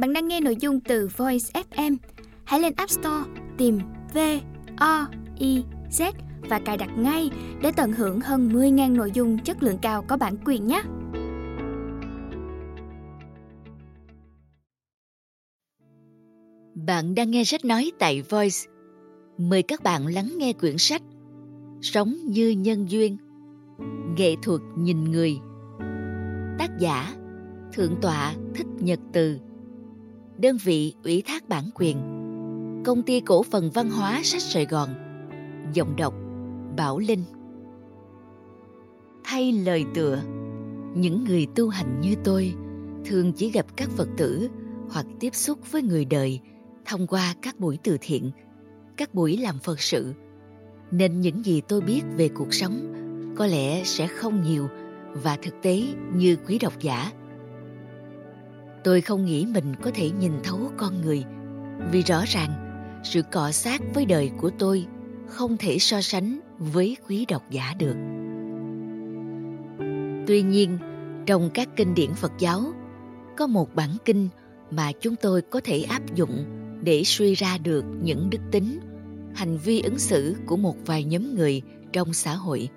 Bạn đang nghe nội dung từ Voice FM. Hãy lên App Store, tìm V O I Z và cài đặt ngay để tận hưởng hơn 10.000 nội dung chất lượng cao có bản quyền nhé. Bạn đang nghe sách nói tại Voice. Mời các bạn lắng nghe quyển sách Sống như nhân duyên, Nghệ thuật nhìn người Tác giả Thượng tọa Thích Nhật Từ Đơn vị ủy thác bản quyền Công ty cổ phần văn hóa sách Sài Gòn Giọng đọc Bảo Linh Thay lời tựa Những người tu hành như tôi thường chỉ gặp các Phật tử hoặc tiếp xúc với người đời thông qua các buổi từ thiện, các buổi làm Phật sự. Nên những gì tôi biết về cuộc sống có lẽ sẽ không nhiều và thực tế như quý độc giả. Tôi không nghĩ mình có thể nhìn thấu con người. Vì rõ ràng sự cọ sát với đời của tôi không thể so sánh với quý độc giả được. Tuy nhiên, trong các kinh điển Phật giáo có một bản kinh mà chúng tôi có thể áp dụng để suy ra được những đức tính hành vi ứng xử của một vài nhóm người trong xã hội.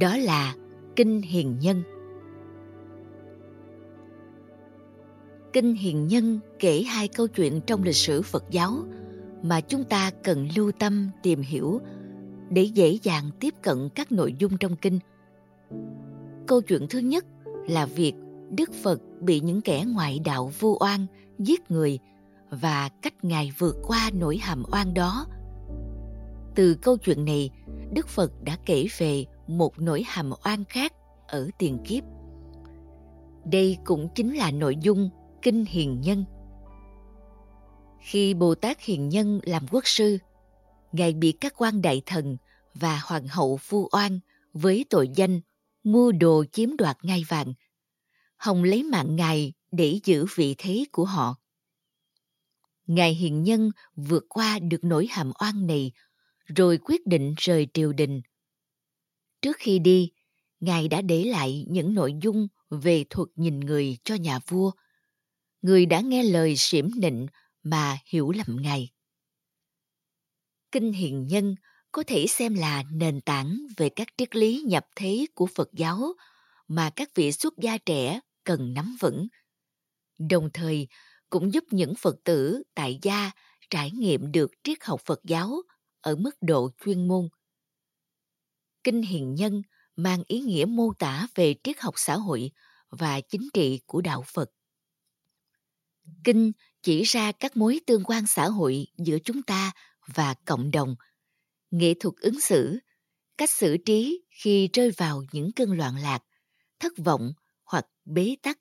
Đó là kinh hiền nhân. Kinh hiền nhân kể hai câu chuyện trong lịch sử phật giáo mà chúng ta cần lưu tâm tìm hiểu để dễ dàng tiếp cận các nội dung trong kinh. Câu chuyện thứ nhất là việc đức phật bị những kẻ ngoại đạo vu oan giết người và cách ngài vượt qua nỗi hàm oan đó. Từ câu chuyện này, đức phật đã kể về một nỗi hàm oan khác ở tiền kiếp. Đây cũng chính là nội dung kinh hiền nhân. Khi bồ tát hiền nhân làm quốc sư, ngài bị các quan đại thần và hoàng hậu phu oan với tội danh mua đồ chiếm đoạt ngai vàng, hồng lấy mạng ngài để giữ vị thế của họ. Ngài hiền nhân vượt qua được nỗi hàm oan này rồi quyết định rời triều đình. Trước khi đi, ngài đã để lại những nội dung về thuật nhìn người cho nhà vua người đã nghe lời xiểm nịnh mà hiểu lầm ngài. Kinh hiền nhân có thể xem là nền tảng về các triết lý nhập thế của phật giáo mà các vị xuất gia trẻ cần nắm vững. Đồng thời, cũng giúp những phật tử tại gia trải nghiệm được triết học phật giáo ở mức độ chuyên môn. Kinh hiền nhân mang ý nghĩa mô tả về triết học xã hội và chính trị của đạo phật kinh chỉ ra các mối tương quan xã hội giữa chúng ta và cộng đồng. Nghệ thuật ứng xử, cách xử trí khi rơi vào những cơn loạn lạc, thất vọng hoặc bế tắc,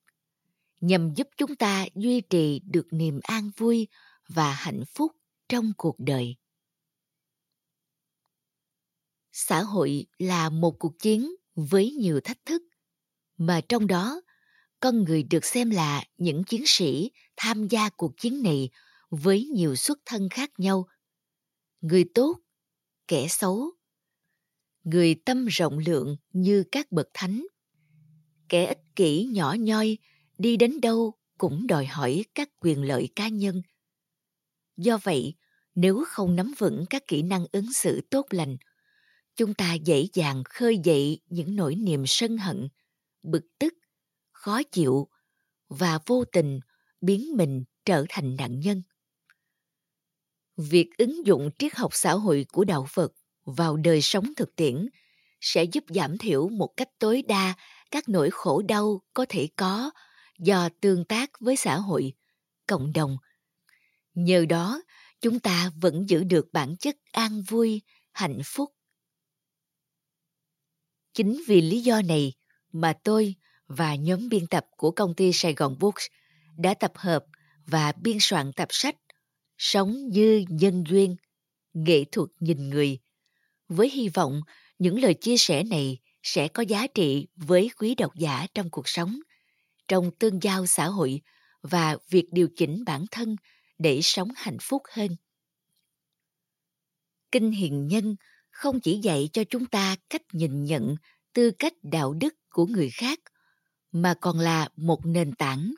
nhằm giúp chúng ta duy trì được niềm an vui và hạnh phúc trong cuộc đời. Xã hội là một cuộc chiến với nhiều thách thức, mà trong đó con người được xem là những chiến sĩ tham gia cuộc chiến này với nhiều xuất thân khác nhau. Người tốt, kẻ xấu. Người tâm rộng lượng như các bậc thánh. Kẻ ích kỷ nhỏ nhoi, đi đến đâu cũng đòi hỏi các quyền lợi cá nhân. Do vậy, nếu không nắm vững các kỹ năng ứng xử tốt lành, chúng ta dễ dàng khơi dậy những nỗi niềm sân hận, bực tức khó chịu và vô tình biến mình trở thành nạn nhân. Việc ứng dụng triết học xã hội của đạo phật vào đời sống thực tiễn sẽ giúp giảm thiểu một cách tối đa các nỗi khổ đau có thể có do tương tác với xã hội, cộng đồng. Nhờ đó, chúng ta vẫn giữ được bản chất an vui, hạnh phúc. Chính vì lý do này mà tôi và nhóm biên tập của công ty sài gòn books đã tập hợp và biên soạn tập sách sống như nhân duyên, nghệ thuật nhìn người, với hy vọng những lời chia sẻ này sẽ có giá trị với quý độc giả trong cuộc sống, trong tương giao xã hội và việc điều chỉnh bản thân để sống hạnh phúc hơn. Kinh hiền nhân không chỉ dạy cho chúng ta cách nhìn nhận tư cách đạo đức của người khác mà còn là một nền tảng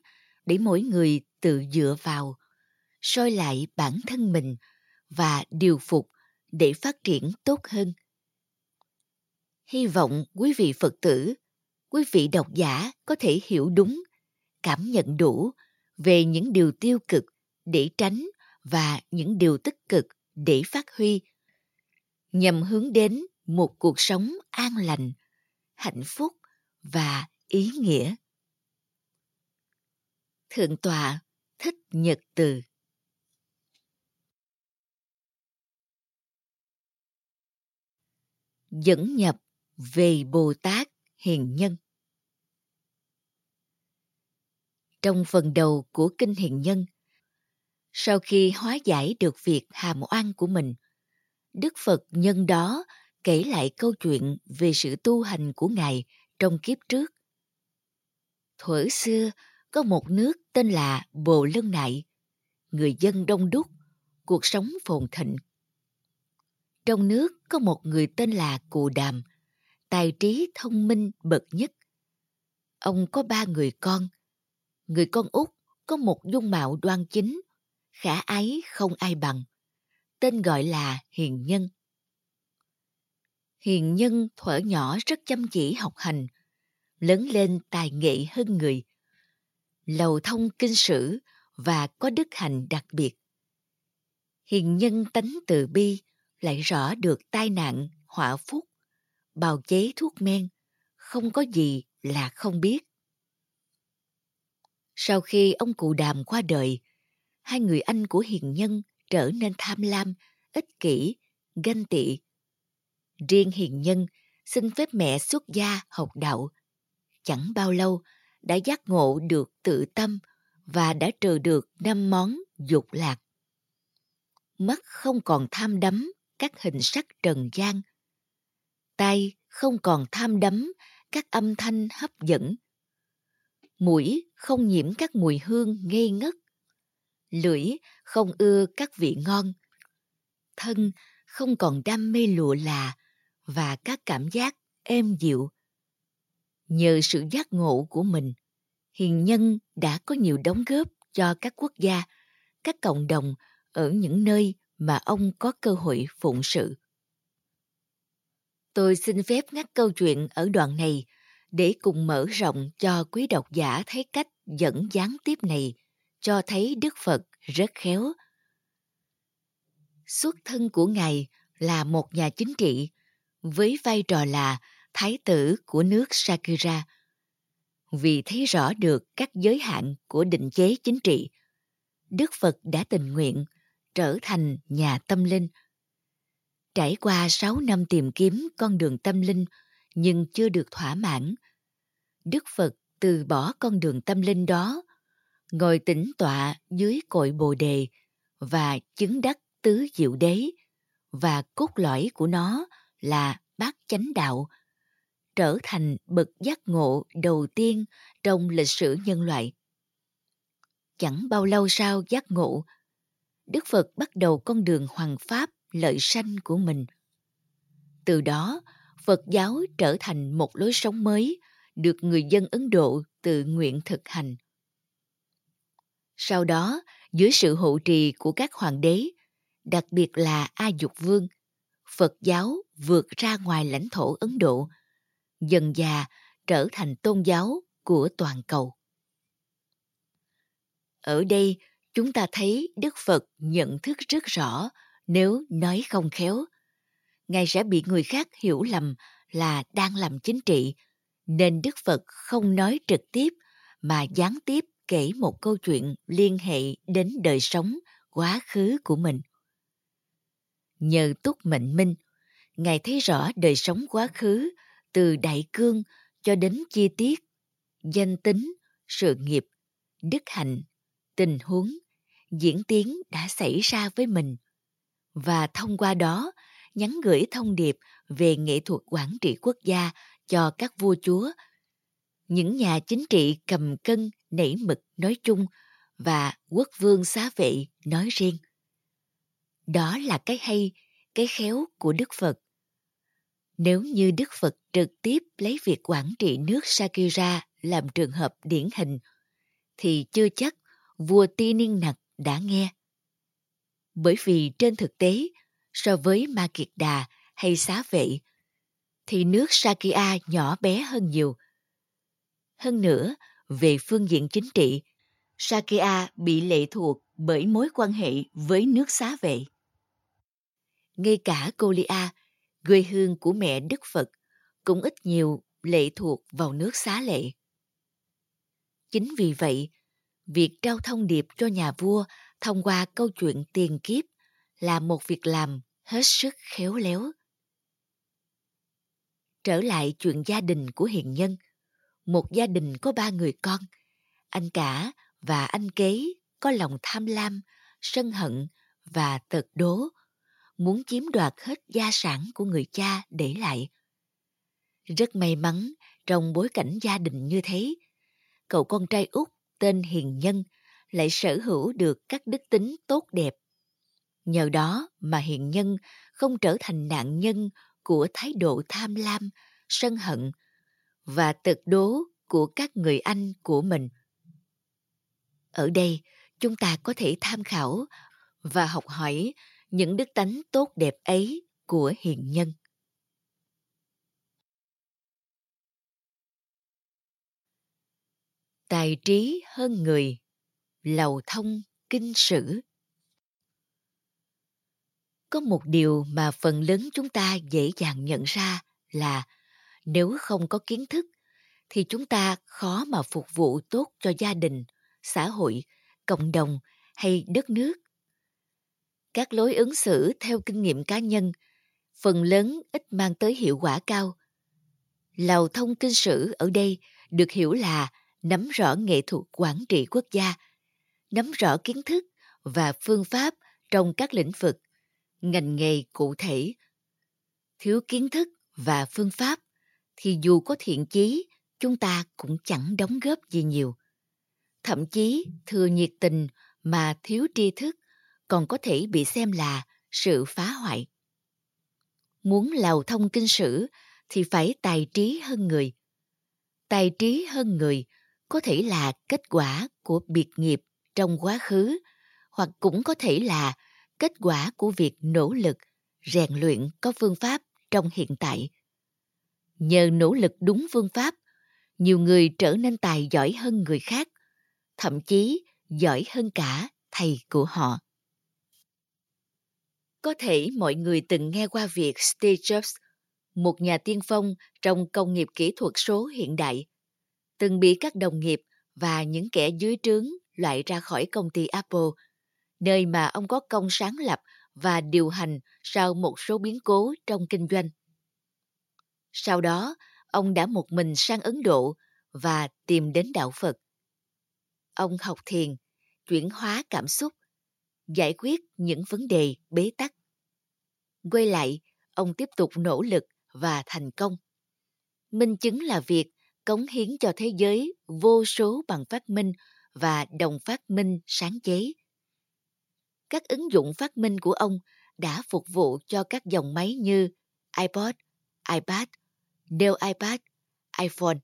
để mỗi người tự dựa vào, soi lại bản thân mình và điều phục để phát triển tốt hơn. Hy vọng quý vị Phật tử, quý vị độc giả có thể hiểu đúng, cảm nhận đủ về những điều tiêu cực để tránh và những điều tích cực để phát huy nhằm hướng đến một cuộc sống an lành hạnh phúc và ý nghĩa. Thượng tọa thích nhật từ. Dẫn nhập về bồ tát hiền nhân. Trong phần đầu của kinh hiền nhân, sau khi hóa giải được việc hàm oan của mình, đức phật nhân đó kể lại câu chuyện về sự tu hành của ngài trong kiếp trước thuở xưa, có một nước tên là bồ lân nại. Người dân đông đúc, cuộc sống phồn thịnh. Trong nước có một người tên là cù đàm, tài trí thông minh bậc nhất. Ông có ba người con. Người con út có một dung mạo đoan chính, khả ái không ai bằng, tên gọi là hiền nhân. Hiền nhân thuở nhỏ rất chăm chỉ học hành lớn lên tài nghệ hơn người. Lầu thông kinh sử và có đức hạnh đặc biệt. Hiền nhân tánh từ bi lại rõ được tai nạn, họa phúc, bào chế thuốc men, không có gì là không biết. Sau khi ông cụ đàm qua đời, hai người anh của hiền nhân trở nên tham lam, ích kỷ, ganh tị. Riêng hiền nhân xin phép mẹ xuất gia học đạo chẳng bao lâu, đã giác ngộ được tự tâm và đã trừ được năm món dục lạc. Mắt không còn tham đắm các hình sắc trần gian. Tay không còn tham đắm các âm thanh hấp dẫn. Mũi không nhiễm các mùi hương ngây ngất. Lưỡi không ưa các vị ngon. Thân không còn đam mê lụa là và các cảm giác êm dịu nhờ sự giác ngộ của mình. Hiền nhân đã có nhiều đóng góp cho các quốc gia, các cộng đồng ở những nơi mà ông có cơ hội phụng sự. Tôi xin phép ngắt câu chuyện ở đoạn này để cùng mở rộng cho quý độc giả thấy cách dẫn gián tiếp này, cho thấy đức phật rất khéo. Xuất thân của ngài là một nhà chính trị với vai trò là thái tử của nước Sakura. Vì thấy rõ được các giới hạn của định chế chính trị, Đức Phật đã tình nguyện trở thành nhà tâm linh. Trải qua 6 năm tìm kiếm con đường tâm linh nhưng chưa được thỏa mãn, Đức Phật từ bỏ con đường tâm linh đó, ngồi tĩnh tọa dưới cội Bồ đề và chứng đắc tứ diệu đế và cốt lõi của nó là bát chánh đạo trở thành bậc giác ngộ đầu tiên trong lịch sử nhân loại. Chẳng bao lâu sau giác ngộ đức phật bắt đầu con đường hoàng pháp lợi sanh của mình. Từ đó phật giáo trở thành một lối sống mới được người dân ấn độ tự nguyện thực hành. Sau đó dưới sự hộ trì của các hoàng đế đặc biệt là A Dục Vương, Phật giáo vượt ra ngoài lãnh thổ Ấn Độ, dần già trở thành tôn giáo của toàn cầu. Ở đây, chúng ta thấy Đức Phật nhận thức rất rõ nếu nói không khéo, Ngài sẽ bị người khác hiểu lầm là đang làm chính trị, nên Đức Phật không nói trực tiếp mà gián tiếp kể một câu chuyện liên hệ đến đời sống quá khứ của mình nhờ túc mệnh minh ngài thấy rõ đời sống quá khứ từ đại cương cho đến chi tiết, danh tính, sự nghiệp, đức hạnh, tình huống, diễn tiến đã xảy ra với mình. Và thông qua đó, nhắn gửi thông điệp về nghệ thuật quản trị quốc gia cho các vua chúa, những nhà chính trị cầm cân, nảy mực nói chung và quốc vương xá vệ nói riêng. Đó là cái hay, cái khéo của đức phật nếu như đức phật trực tiếp lấy việc quản trị nước Sakira làm trường hợp điển hình thì chưa chắc vua Ti Niên Nặc đã nghe. Bởi vì trên thực tế, so với Ma Kiệt Đà hay Xá Vệ, thì nước Sakya nhỏ bé hơn nhiều. Hơn nữa, về phương diện chính trị, Sakya bị lệ thuộc bởi mối quan hệ với nước xá vệ. Ngay cả cô quê hương của mẹ Đức Phật, cũng ít nhiều lệ thuộc vào nước xá lệ. Chính vì vậy, việc trao thông điệp cho nhà vua thông qua câu chuyện tiền kiếp là một việc làm hết sức khéo léo. Trở lại chuyện gia đình của hiền nhân, một gia đình có ba người con, anh cả và anh kế có lòng tham lam, sân hận và tật đố, muốn chiếm đoạt hết gia sản của người cha để lại. Rất may mắn trong bối cảnh gia đình như thế, cậu con trai út tên Hiền Nhân lại sở hữu được các đức tính tốt đẹp. Nhờ đó mà Hiền Nhân không trở thành nạn nhân của thái độ tham lam, sân hận và tật đố của các người anh của mình. Ở đây, chúng ta có thể tham khảo và học hỏi những đức tánh tốt đẹp ấy của hiền nhân. Tài trí hơn người, lầu thông kinh sử. Có một điều mà phần lớn chúng ta dễ dàng nhận ra là nếu không có kiến thức thì chúng ta khó mà phục vụ tốt cho gia đình, xã hội, cộng đồng hay đất nước. Các lối ứng xử theo kinh nghiệm cá nhân phần lớn ít mang tới hiệu quả cao. Lào thông kinh sử ở đây được hiểu là nắm rõ nghệ thuật quản trị quốc gia, nắm rõ kiến thức và phương pháp trong các lĩnh vực, ngành nghề cụ thể. Thiếu kiến thức và phương pháp thì dù có thiện chí chúng ta cũng chẳng đóng góp gì nhiều thậm chí thừa nhiệt tình mà thiếu tri thức còn có thể bị xem là sự phá hoại. Muốn lào thông kinh sử thì phải tài trí hơn người. Tài trí hơn người có thể là kết quả của biệt nghiệp trong quá khứ, hoặc cũng có thể là kết quả của việc nỗ lực, rèn luyện có phương pháp trong hiện tại. Nhờ nỗ lực đúng phương pháp, nhiều người trở nên tài giỏi hơn người khác, thậm chí giỏi hơn cả thầy của họ có thể mọi người từng nghe qua việc Steve Jobs, một nhà tiên phong trong công nghiệp kỹ thuật số hiện đại, từng bị các đồng nghiệp và những kẻ dưới trướng loại ra khỏi công ty Apple, nơi mà ông có công sáng lập và điều hành sau một số biến cố trong kinh doanh. Sau đó, ông đã một mình sang Ấn Độ và tìm đến đạo Phật. Ông học thiền, chuyển hóa cảm xúc, giải quyết những vấn đề bế tắc. Quay lại, ông tiếp tục nỗ lực và thành công. Minh chứng là việc cống hiến cho thế giới vô số bằng phát minh và đồng phát minh sáng chế. Các ứng dụng phát minh của ông đã phục vụ cho các dòng máy như iPod, iPad, Dell iPad, iPhone,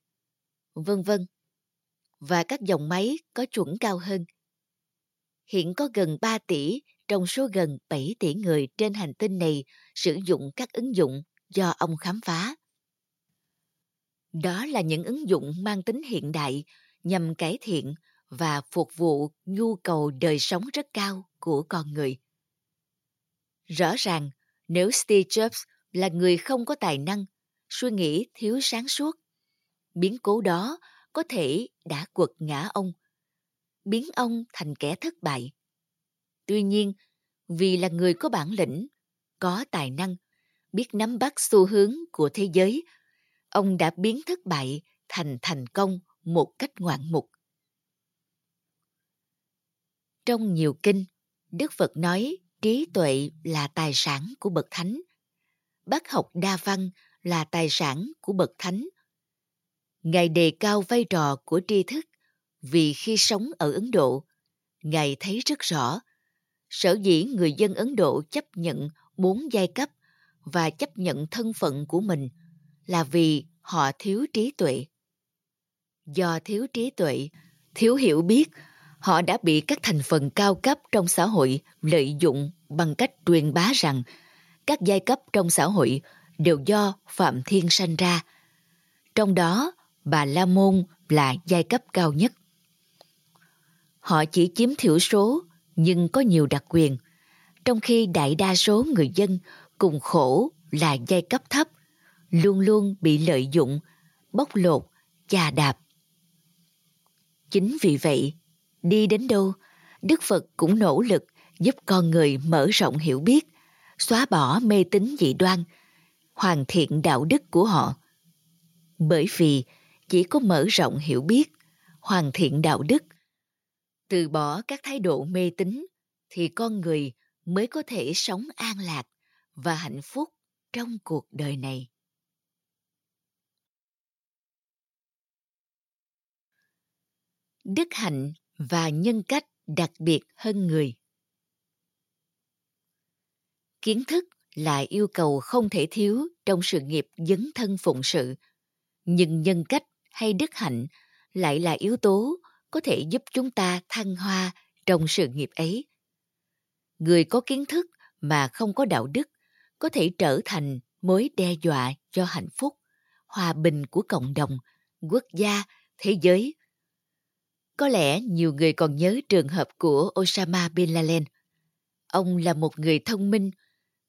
vân vân và các dòng máy có chuẩn cao hơn. Hiện có gần 3 tỷ trong số gần 7 tỷ người trên hành tinh này sử dụng các ứng dụng do ông khám phá. Đó là những ứng dụng mang tính hiện đại nhằm cải thiện và phục vụ nhu cầu đời sống rất cao của con người. Rõ ràng, nếu Steve Jobs là người không có tài năng, suy nghĩ thiếu sáng suốt, biến cố đó có thể đã quật ngã ông, biến ông thành kẻ thất bại. Tuy nhiên, vì là người có bản lĩnh, có tài năng, biết nắm bắt xu hướng của thế giới, ông đã biến thất bại thành thành công một cách ngoạn mục. Trong nhiều kinh, Đức Phật nói trí tuệ là tài sản của bậc thánh. Bác học đa văn là tài sản của bậc thánh Ngài đề cao vai trò của tri thức vì khi sống ở Ấn Độ, Ngài thấy rất rõ sở dĩ người dân Ấn Độ chấp nhận bốn giai cấp và chấp nhận thân phận của mình là vì họ thiếu trí tuệ. Do thiếu trí tuệ Thiếu hiểu biết, họ đã bị các thành phần cao cấp trong xã hội lợi dụng bằng cách truyền bá rằng các giai cấp trong xã hội đều do Phạm Thiên sanh ra. Trong đó, bà La Môn là giai cấp cao nhất. Họ chỉ chiếm thiểu số nhưng có nhiều đặc quyền, trong khi đại đa số người dân cùng khổ là giai cấp thấp, luôn luôn bị lợi dụng, bóc lột, chà đạp. Chính vì vậy, đi đến đâu, Đức Phật cũng nỗ lực giúp con người mở rộng hiểu biết, xóa bỏ mê tín dị đoan, hoàn thiện đạo đức của họ. Bởi vì chỉ có mở rộng hiểu biết, hoàn thiện đạo đức, từ bỏ các thái độ mê tín thì con người mới có thể sống an lạc và hạnh phúc trong cuộc đời này. Đức hạnh và nhân cách đặc biệt hơn người. Kiến thức là yêu cầu không thể thiếu trong sự nghiệp dấn thân phụng sự, nhưng nhân cách hay đức hạnh lại là yếu tố có thể giúp chúng ta thăng hoa trong sự nghiệp ấy. Người có kiến thức mà không có đạo đức có thể trở thành mối đe dọa cho hạnh phúc, hòa bình của cộng đồng, quốc gia, thế giới. Có lẽ nhiều người còn nhớ trường hợp của Osama Bin Laden. Ông là một người thông minh,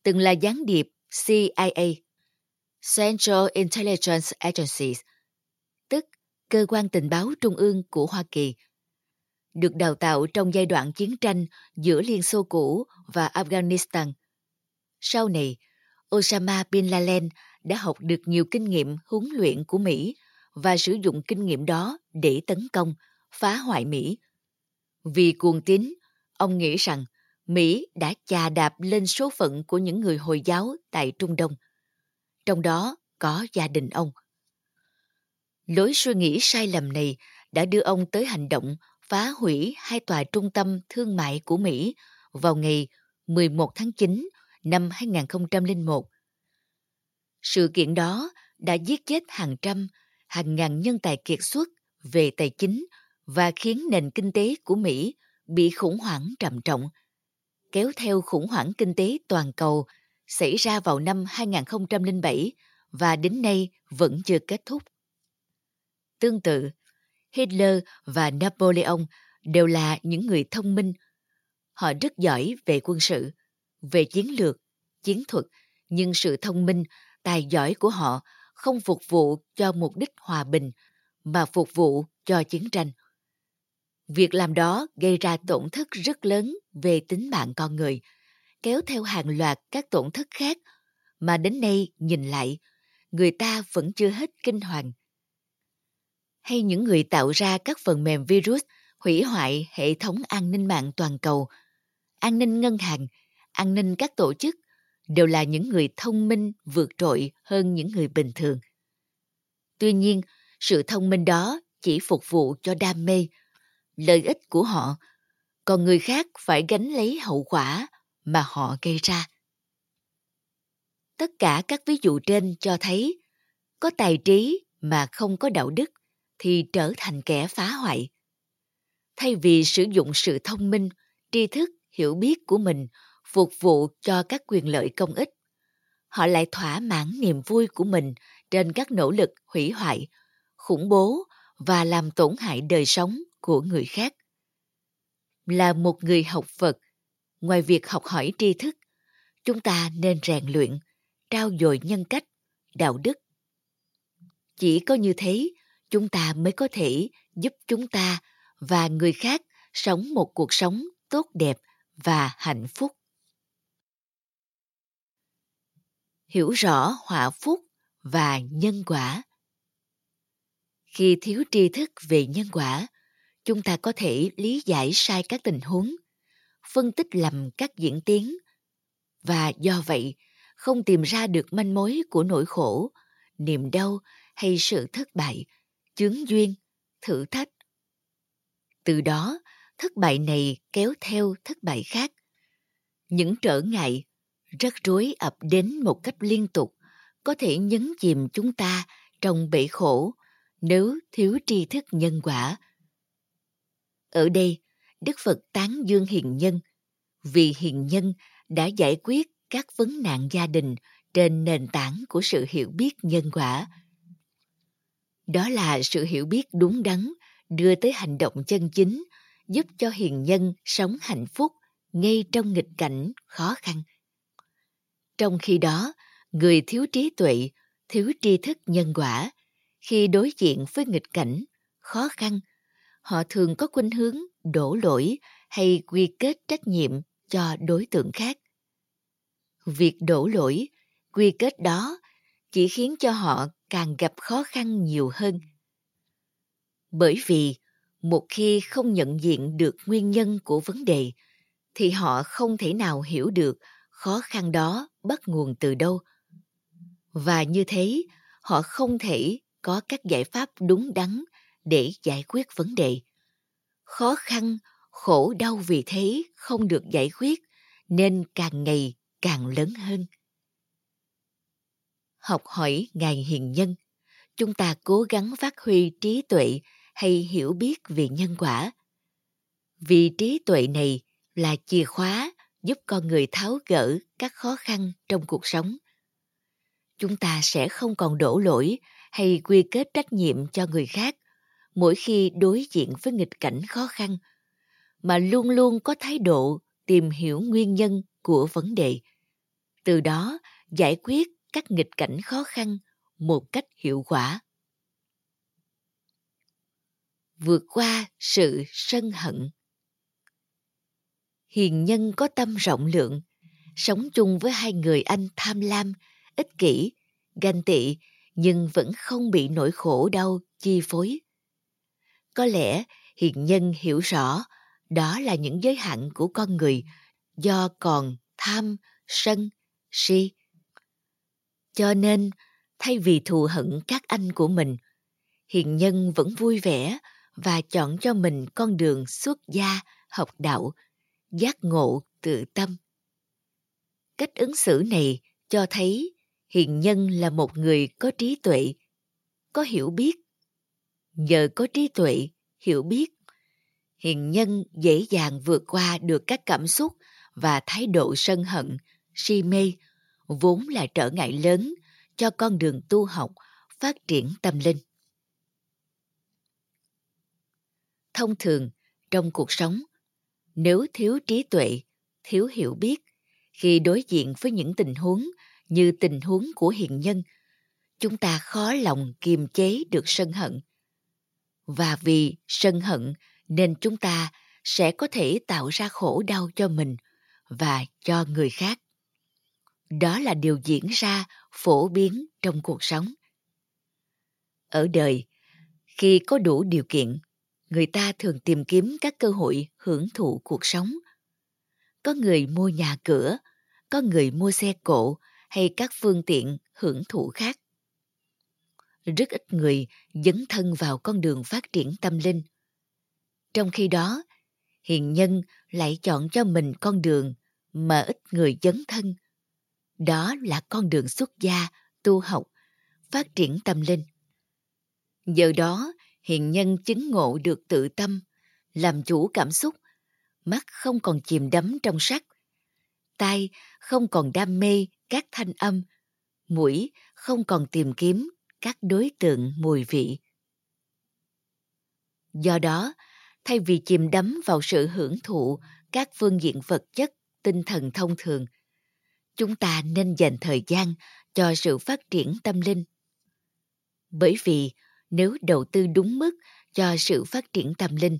từng là gián điệp CIA, Central Intelligence Agencies, cơ quan tình báo trung ương của Hoa Kỳ. Được đào tạo trong giai đoạn chiến tranh giữa Liên Xô cũ và Afghanistan. Sau này, Osama Bin Laden đã học được nhiều kinh nghiệm huấn luyện của Mỹ và sử dụng kinh nghiệm đó để tấn công, phá hoại Mỹ. Vì cuồng tín, ông nghĩ rằng Mỹ đã chà đạp lên số phận của những người Hồi giáo tại Trung Đông. Trong đó có gia đình ông. Lối suy nghĩ sai lầm này đã đưa ông tới hành động phá hủy hai tòa trung tâm thương mại của Mỹ vào ngày 11 tháng 9 năm 2001. Sự kiện đó đã giết chết hàng trăm, hàng ngàn nhân tài kiệt xuất về tài chính và khiến nền kinh tế của Mỹ bị khủng hoảng trầm trọng, kéo theo khủng hoảng kinh tế toàn cầu xảy ra vào năm 2007 và đến nay vẫn chưa kết thúc. Tương tự, Hitler và Napoleon đều là những người thông minh. Họ rất giỏi về quân sự, về chiến lược, chiến thuật, nhưng sự thông minh, tài giỏi của họ không phục vụ cho mục đích hòa bình, mà phục vụ cho chiến tranh. Việc làm đó gây ra tổn thất rất lớn về tính mạng con người, kéo theo hàng loạt các tổn thất khác mà đến nay nhìn lại, người ta vẫn chưa hết kinh hoàng hay những người tạo ra các phần mềm virus hủy hoại hệ thống an ninh mạng toàn cầu, an ninh ngân hàng, an ninh các tổ chức đều là những người thông minh vượt trội hơn những người bình thường. Tuy nhiên, sự thông minh đó chỉ phục vụ cho đam mê, lợi ích của họ, còn người khác phải gánh lấy hậu quả mà họ gây ra. Tất cả các ví dụ trên cho thấy có tài trí mà không có đạo đức thì trở thành kẻ phá hoại. Thay vì sử dụng sự thông minh, tri thức, hiểu biết của mình phục vụ cho các quyền lợi công ích, họ lại thỏa mãn niềm vui của mình trên các nỗ lực hủy hoại, khủng bố và làm tổn hại đời sống của người khác. Là một người học phật, ngoài việc học hỏi tri thức, chúng ta nên rèn luyện, trao dồi nhân cách, đạo đức. Chỉ có như thế chúng ta mới có thể giúp chúng ta và người khác sống một cuộc sống tốt đẹp và hạnh phúc. Hiểu rõ họa phúc và nhân quả. Khi thiếu tri thức về nhân quả, chúng ta có thể lý giải sai các tình huống, phân tích lầm các diễn tiến và do vậy không tìm ra được manh mối của nỗi khổ, niềm đau hay sự thất bại chướng duyên, thử thách. Từ đó, thất bại này kéo theo thất bại khác. Những trở ngại, rắc rối ập đến một cách liên tục có thể nhấn chìm chúng ta trong bể khổ nếu thiếu tri thức nhân quả. Ở đây, Đức Phật tán dương hiền nhân vì hiền nhân đã giải quyết các vấn nạn gia đình trên nền tảng của sự hiểu biết nhân quả. Đó là sự hiểu biết đúng đắn đưa tới hành động chân chính giúp cho hiền nhân sống hạnh phúc ngay trong nghịch cảnh khó khăn. Trong khi đó, người thiếu trí tuệ, thiếu tri thức nhân quả, khi đối diện với nghịch cảnh, khó khăn, họ thường có khuynh hướng đổ lỗi hay quy kết trách nhiệm cho đối tượng khác. Việc đổ lỗi, quy kết đó chỉ khiến cho họ càng gặp khó khăn nhiều hơn. Bởi vì một khi không nhận diện được nguyên nhân của vấn đề, thì họ không thể nào hiểu được khó khăn đó bắt nguồn từ đâu. Và như thế, họ không thể có các giải pháp đúng đắn để giải quyết vấn đề. Khó khăn, khổ đau vì thế không được giải quyết nên càng ngày càng lớn hơn học hỏi ngài hiền nhân. Chúng ta cố gắng phát huy trí tuệ hay hiểu biết về nhân quả. Vì trí tuệ này là chìa khóa giúp con người tháo gỡ các khó khăn trong cuộc sống. Chúng ta sẽ không còn đổ lỗi hay quy kết trách nhiệm cho người khác mỗi khi đối diện với nghịch cảnh khó khăn, mà luôn luôn có thái độ tìm hiểu nguyên nhân của vấn đề. Từ đó giải quyết các nghịch cảnh khó khăn một cách hiệu quả. Vượt qua sự sân hận. Hiền nhân có tâm rộng lượng, sống chung với hai người anh tham lam, ích kỷ, ganh tị, nhưng vẫn không bị nỗi khổ đau chi phối. Có lẽ hiền nhân hiểu rõ đó là những giới hạn của con người do còn tham, sân, si cho nên, thay vì thù hận các anh của mình, hiền nhân vẫn vui vẻ và chọn cho mình con đường xuất gia, học đạo, giác ngộ tự tâm. Cách ứng xử này cho thấy hiền nhân là một người có trí tuệ, có hiểu biết. Nhờ có trí tuệ, hiểu biết, hiền nhân dễ dàng vượt qua được các cảm xúc và thái độ sân hận, si mê vốn là trở ngại lớn cho con đường tu học, phát triển tâm linh. Thông thường, trong cuộc sống, nếu thiếu trí tuệ, thiếu hiểu biết, khi đối diện với những tình huống như tình huống của hiện nhân, chúng ta khó lòng kiềm chế được sân hận. Và vì sân hận nên chúng ta sẽ có thể tạo ra khổ đau cho mình và cho người khác đó là điều diễn ra phổ biến trong cuộc sống. Ở đời, khi có đủ điều kiện, người ta thường tìm kiếm các cơ hội hưởng thụ cuộc sống. Có người mua nhà cửa, có người mua xe cộ hay các phương tiện hưởng thụ khác. Rất ít người dấn thân vào con đường phát triển tâm linh. Trong khi đó, hiền nhân lại chọn cho mình con đường mà ít người dấn thân đó là con đường xuất gia, tu học, phát triển tâm linh. Giờ đó, hiền nhân chứng ngộ được tự tâm, làm chủ cảm xúc, mắt không còn chìm đắm trong sắc, tai không còn đam mê các thanh âm, mũi không còn tìm kiếm các đối tượng mùi vị. Do đó, thay vì chìm đắm vào sự hưởng thụ các phương diện vật chất, tinh thần thông thường chúng ta nên dành thời gian cho sự phát triển tâm linh. Bởi vì nếu đầu tư đúng mức cho sự phát triển tâm linh,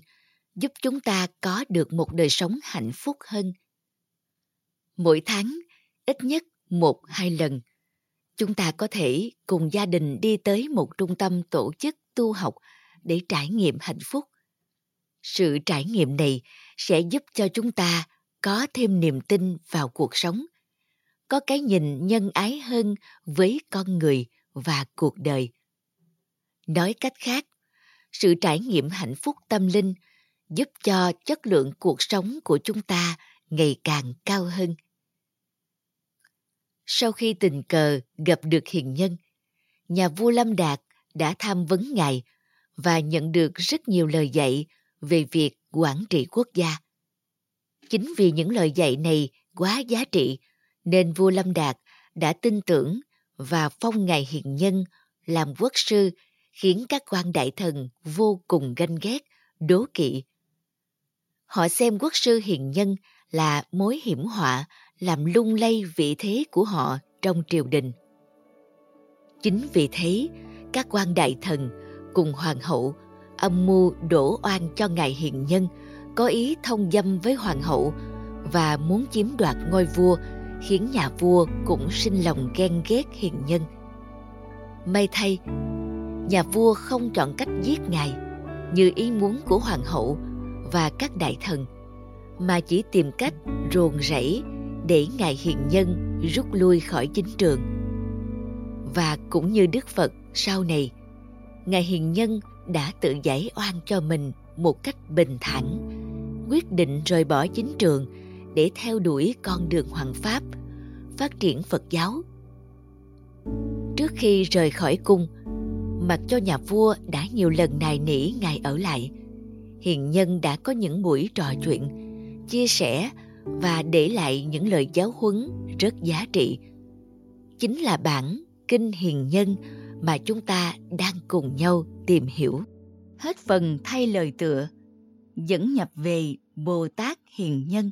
giúp chúng ta có được một đời sống hạnh phúc hơn. Mỗi tháng, ít nhất một hai lần, chúng ta có thể cùng gia đình đi tới một trung tâm tổ chức tu học để trải nghiệm hạnh phúc. Sự trải nghiệm này sẽ giúp cho chúng ta có thêm niềm tin vào cuộc sống có cái nhìn nhân ái hơn với con người và cuộc đời nói cách khác, sự trải nghiệm hạnh phúc tâm linh giúp cho chất lượng cuộc sống của chúng ta ngày càng cao hơn sau khi tình cờ gặp được hiền nhân, nhà vua lâm đạt đã tham vấn ngài và nhận được rất nhiều lời dạy về việc quản trị quốc gia. Chính vì những lời dạy này quá giá trị nên vua Lâm Đạt đã tin tưởng và phong ngài hiền nhân làm quốc sư khiến các quan đại thần vô cùng ganh ghét, đố kỵ. Họ xem quốc sư hiền nhân là mối hiểm họa làm lung lay vị thế của họ trong triều đình. Chính vì thế, các quan đại thần cùng hoàng hậu âm mưu đổ oan cho ngài hiền nhân có ý thông dâm với hoàng hậu và muốn chiếm đoạt ngôi vua khiến nhà vua cũng sinh lòng ghen ghét hiền nhân. May thay, nhà vua không chọn cách giết ngài như ý muốn của hoàng hậu và các đại thần mà chỉ tìm cách ruồng rẫy để ngài hiền nhân rút lui khỏi chính trường và cũng như đức phật sau này ngài hiền nhân đã tự giải oan cho mình một cách bình thản quyết định rời bỏ chính trường để theo đuổi con đường hoàng pháp, phát triển phật giáo. Trước khi rời khỏi cung, mặc cho nhà vua đã nhiều lần nài nỉ ngài ở lại. Hiền nhân đã có những buổi trò chuyện, chia sẻ và để lại những lời giáo huấn rất giá trị. Chính là bản kinh hiền nhân mà chúng ta đang cùng nhau tìm hiểu. Hết phần thay lời tựa, dẫn nhập về bồ tát hiền nhân.